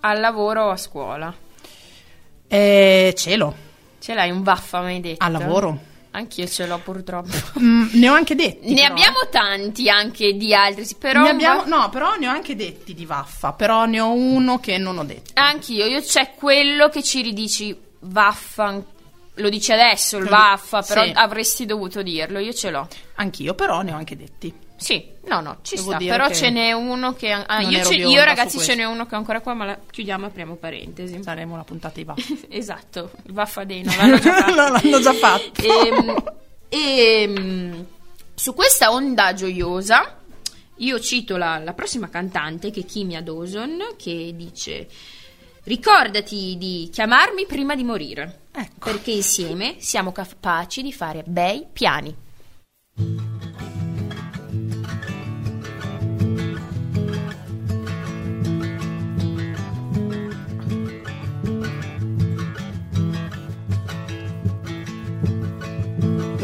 al lavoro o a scuola. E cielo, Ce l'hai un vaffa mai detto? al lavoro. Anch'io ce l'ho purtroppo. Mm, ne ho anche detti. ne però. abbiamo tanti anche di altri, però Ne abbiamo- no, però ne ho anche detti di vaffa, però ne ho uno che non ho detto. Anch'io, io c'è quello che ci ridici vaffa, lo dici adesso il vaffa, però sì. avresti dovuto dirlo, io ce l'ho. Anch'io, però ne ho anche detti. Sì, no, no, ci Devo sta, però ce n'è uno che... ah, io, ce- io ragazzi ce n'è uno che è ancora qua, ma la chiudiamo e apriamo parentesi. Saremo la puntata di vaffa. esatto, il vaffa dei no, l'hanno già fatto. L'hanno già fatto. Ehm, ehm, su questa onda gioiosa io cito la, la prossima cantante che è Kimia Dawson che dice ricordati di chiamarmi prima di morire Ecco. perché insieme siamo capaci di fare bei piani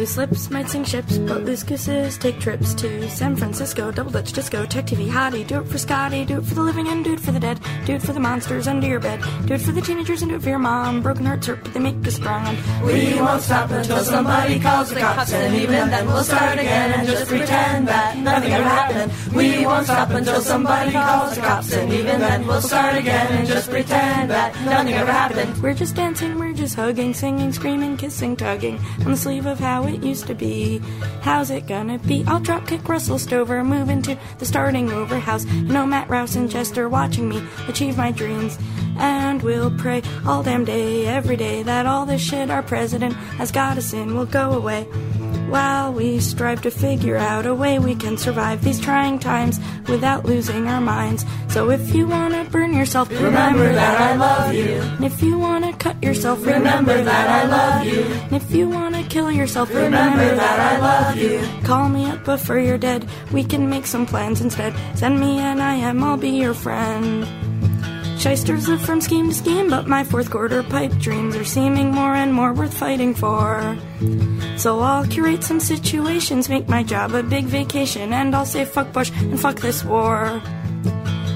Loose lips might sink ships, but loose gooses take trips to San Francisco. Double Dutch disco, tech TV hottie. Do it for Scotty, do it for the living and do it for the dead. Do it for the monsters under your bed. Do it for the teenagers and do it for your mom. Broken hearts hurt, but they make us strong. We won't stop until somebody calls the cops, and even then we'll start again and just pretend that nothing ever happened. We won't stop until somebody calls the cops, and even then we'll start again and just pretend that nothing ever happened. we're just dancing, we're just hugging, singing, screaming, kissing, tugging on the sleeve of how it used to be. How's it gonna be? I'll drop kick Russell Stover, move into the starting over house. You know Matt Rouse and Chester watching me achieve my dreams. And we'll pray all damn day, every day, that all this shit our president has got us in will go away. While we strive to figure out a way we can survive these trying times without losing our minds. So if you wanna burn yourself, Remember that I love you. and if you wanna cut yourself, Remember that I love you. And if you wanna kill yourself, Remember that I love you. Call me up before you're dead. We can make some plans instead. Send me an IM, I'll be your friend. Shysters live from scheme to scheme, but my fourth quarter pipe dreams are seeming more and more worth fighting for. So I'll curate some situations, make my job a big vacation, and I'll say fuck Bush and fuck this war.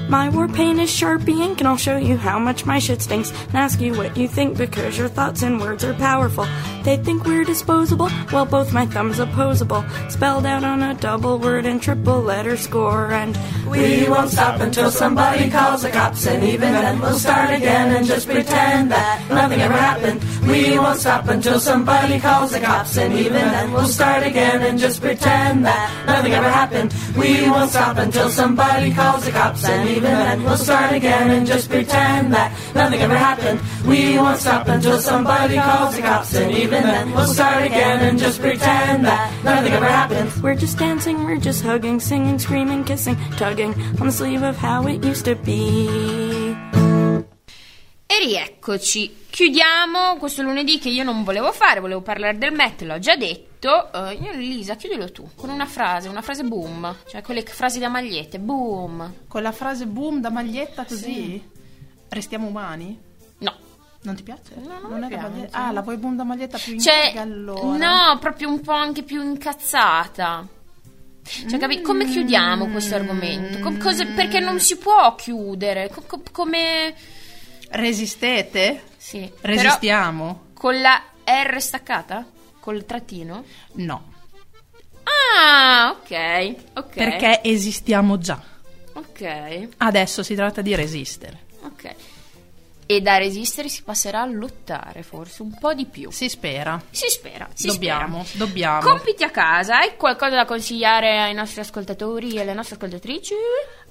My war paint is Sharpie ink, and I'll show you how much my shit stinks. And ask you what you think because your thoughts and words are powerful. They think we're disposable, well, both my thumbs opposable. Spelled out on a double word and triple letter score. And We won't stop until somebody calls the cops, and even then we'll start again and just pretend that nothing ever happened. We won't stop until somebody calls the cops, and even then we'll start again and just pretend that nothing ever happened. We won't stop until somebody calls the cops, and even then we'll start again and just pretend that nothing ever happened. We won't stop until somebody calls the cops, and even then we'll start again and just pretend that nothing ever happened. we're just dancing, we're just hugging, singing, screaming, kissing, tugging on the sleeve of how it used to be. E rieccoci, chiudiamo questo lunedì che io non volevo fare, volevo parlare del Met, l'ho già detto. Eh, io, Lisa, chiudilo tu con una frase, una frase boom, cioè quelle frasi da magliette, boom. Con la frase boom da maglietta così? Restiamo umani? No, Non ti piace? No, non non mi piace. maglietta- Ah, la vuoi boom da maglietta più cioè, allora. no, proprio un po' anche più incazzata. Cioè, capi- come chiudiamo questo argomento? Com- cose- perché non si può chiudere. Co- co- come. Resistete? Sì. però Resistiamo? con la R staccata? Col trattino? No. Ah, ok. Ok. Perché esistiamo già. Ok. Adesso si tratta di resistere. Ok. E da resistere si passerà a lottare, forse un po' di più. Si spera. Si spera. Si dobbiamo, spera. dobbiamo. Compiti a casa, hai qualcosa da consigliare ai nostri ascoltatori e alle nostre ascoltatrici?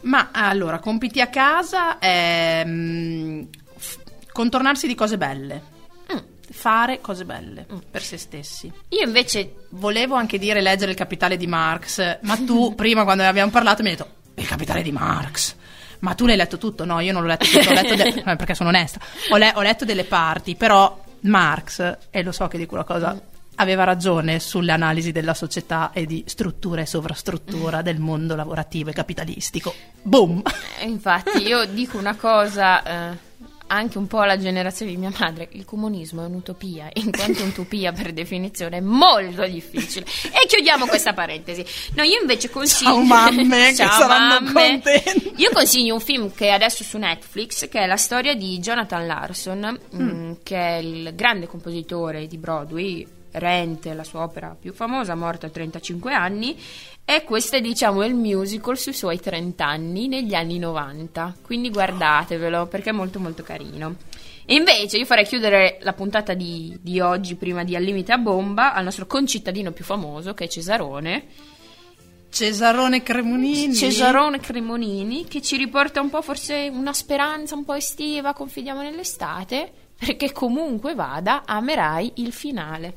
Ma allora, compiti a casa è mm, f- contornarsi di cose belle. Mm. Fare cose belle per se stessi. Io invece Volevo anche dire leggere il capitale di Marx, ma tu prima quando ne abbiamo parlato mi hai detto il capitale di Marx. Ma tu l'hai letto tutto? No, io non l'ho letto tutto, ho letto de- perché sono onesta. Ho, le- ho letto delle parti, però Marx, e lo so che dico una cosa aveva ragione sulle analisi della società e di struttura e sovrastruttura del mondo lavorativo e capitalistico. Boom! Eh, Infatti, io dico una cosa eh, anche un po' alla generazione di mia madre: il comunismo è un'utopia, in quanto un'utopia per definizione è molto difficile. E chiudiamo questa parentesi. No, io invece consiglio. Ciao, mamme, che Ciao, saranno mamme. contente. Io consiglio un film che è adesso su Netflix, che è la storia di Jonathan Larson, mm, che è il grande compositore di Broadway. Rent, la sua opera più famosa, morto a 35 anni, e questo è diciamo il musical sui suoi 30 anni negli anni 90. Quindi guardatevelo perché è molto molto carino. E invece io farei chiudere la puntata di, di oggi, prima di Al limite a bomba, al nostro concittadino più famoso che è Cesarone. Cesarone Cremonini. Cesarone Cremonini che ci riporta un po' forse una speranza un po' estiva, confidiamo nell'estate, perché comunque vada, amerai il finale.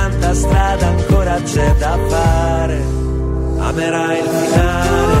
strada ancora c'è da fare, amerai il finale.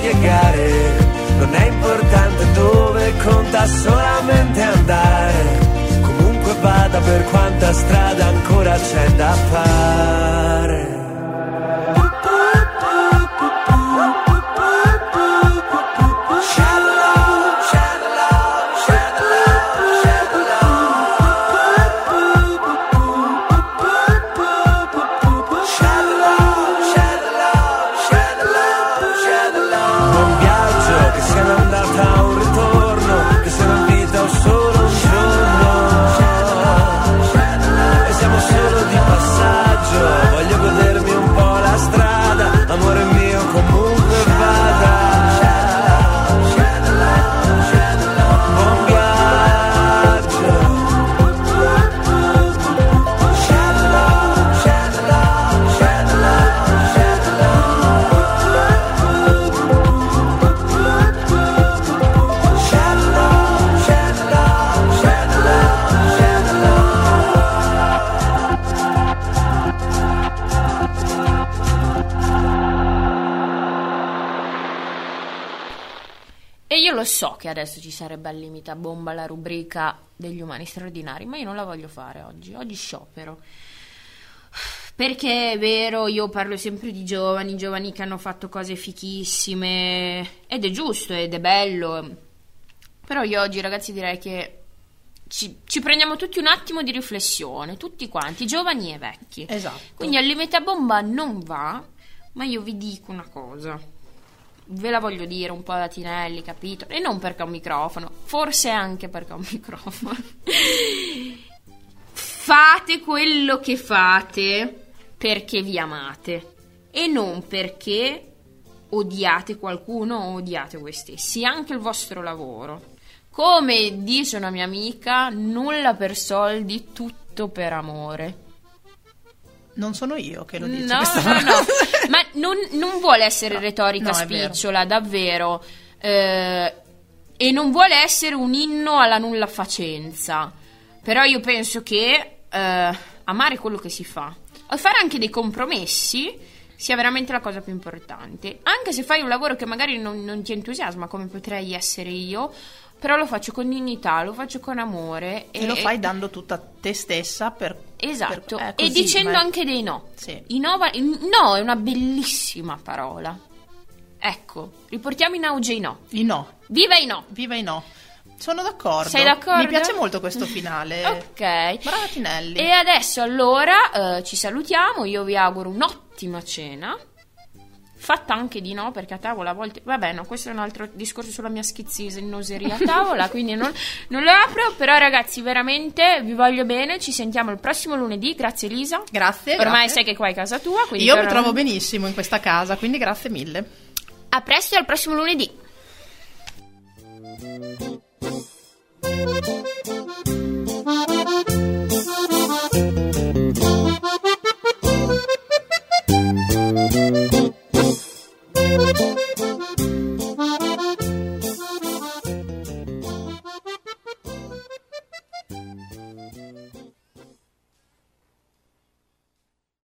spiegare. Non è importante dove conta solamente andare. Comunque vada per quanta strada ancora c'è da fare adesso ci sarebbe al limite a bomba la rubrica degli umani straordinari, ma io non la voglio fare oggi. Oggi sciopero. Perché è vero, io parlo sempre di giovani, giovani che hanno fatto cose fichissime, ed è giusto ed è bello. Però io oggi, ragazzi, direi che ci, ci prendiamo tutti un attimo di riflessione, tutti quanti, giovani e vecchi. Esatto. Quindi al limite a bomba non va, ma io vi dico una cosa. Ve la voglio dire un po' da Tinelli, capito? E non perché ho un microfono, forse anche perché ho un microfono. fate quello che fate, perché vi amate e non perché odiate qualcuno o odiate voi stessi, anche il vostro lavoro. Come dice una mia amica, nulla per soldi, tutto per amore. Non sono io che lo dico. No, no, no, frase. ma non, non vuole essere retorica no, vero. spicciola, davvero. Eh, e non vuole essere un inno alla nulla facenza. Però io penso che eh, amare quello che si fa e fare anche dei compromessi sia veramente la cosa più importante. Anche se fai un lavoro che magari non, non ti entusiasma, come potrei essere io, però lo faccio con dignità, lo faccio con amore. E lo fai dando tutta te stessa per... Esatto, per- eh, e così, dicendo ma- anche dei no. Sì. I no, va- no è una bellissima parola. Ecco, riportiamo in auge i no. I no. Viva i no! Viva i no. Sono d'accordo. Sei d'accordo? Mi piace molto questo finale. Ok. Brava Tinelli. E adesso allora eh, ci salutiamo, io vi auguro un'ottima cena fatta anche di no perché a tavola a volte vabbè no questo è un altro discorso sulla mia schizzise noseria a tavola quindi non, non, lo apro però ragazzi veramente vi voglio bene ci sentiamo il prossimo lunedì grazie Elisa. Grazie ormai grazie. sai che qua è casa tua quindi io mi trovo benissimo in questa casa quindi grazie mille. A presto e al prossimo lunedì. Música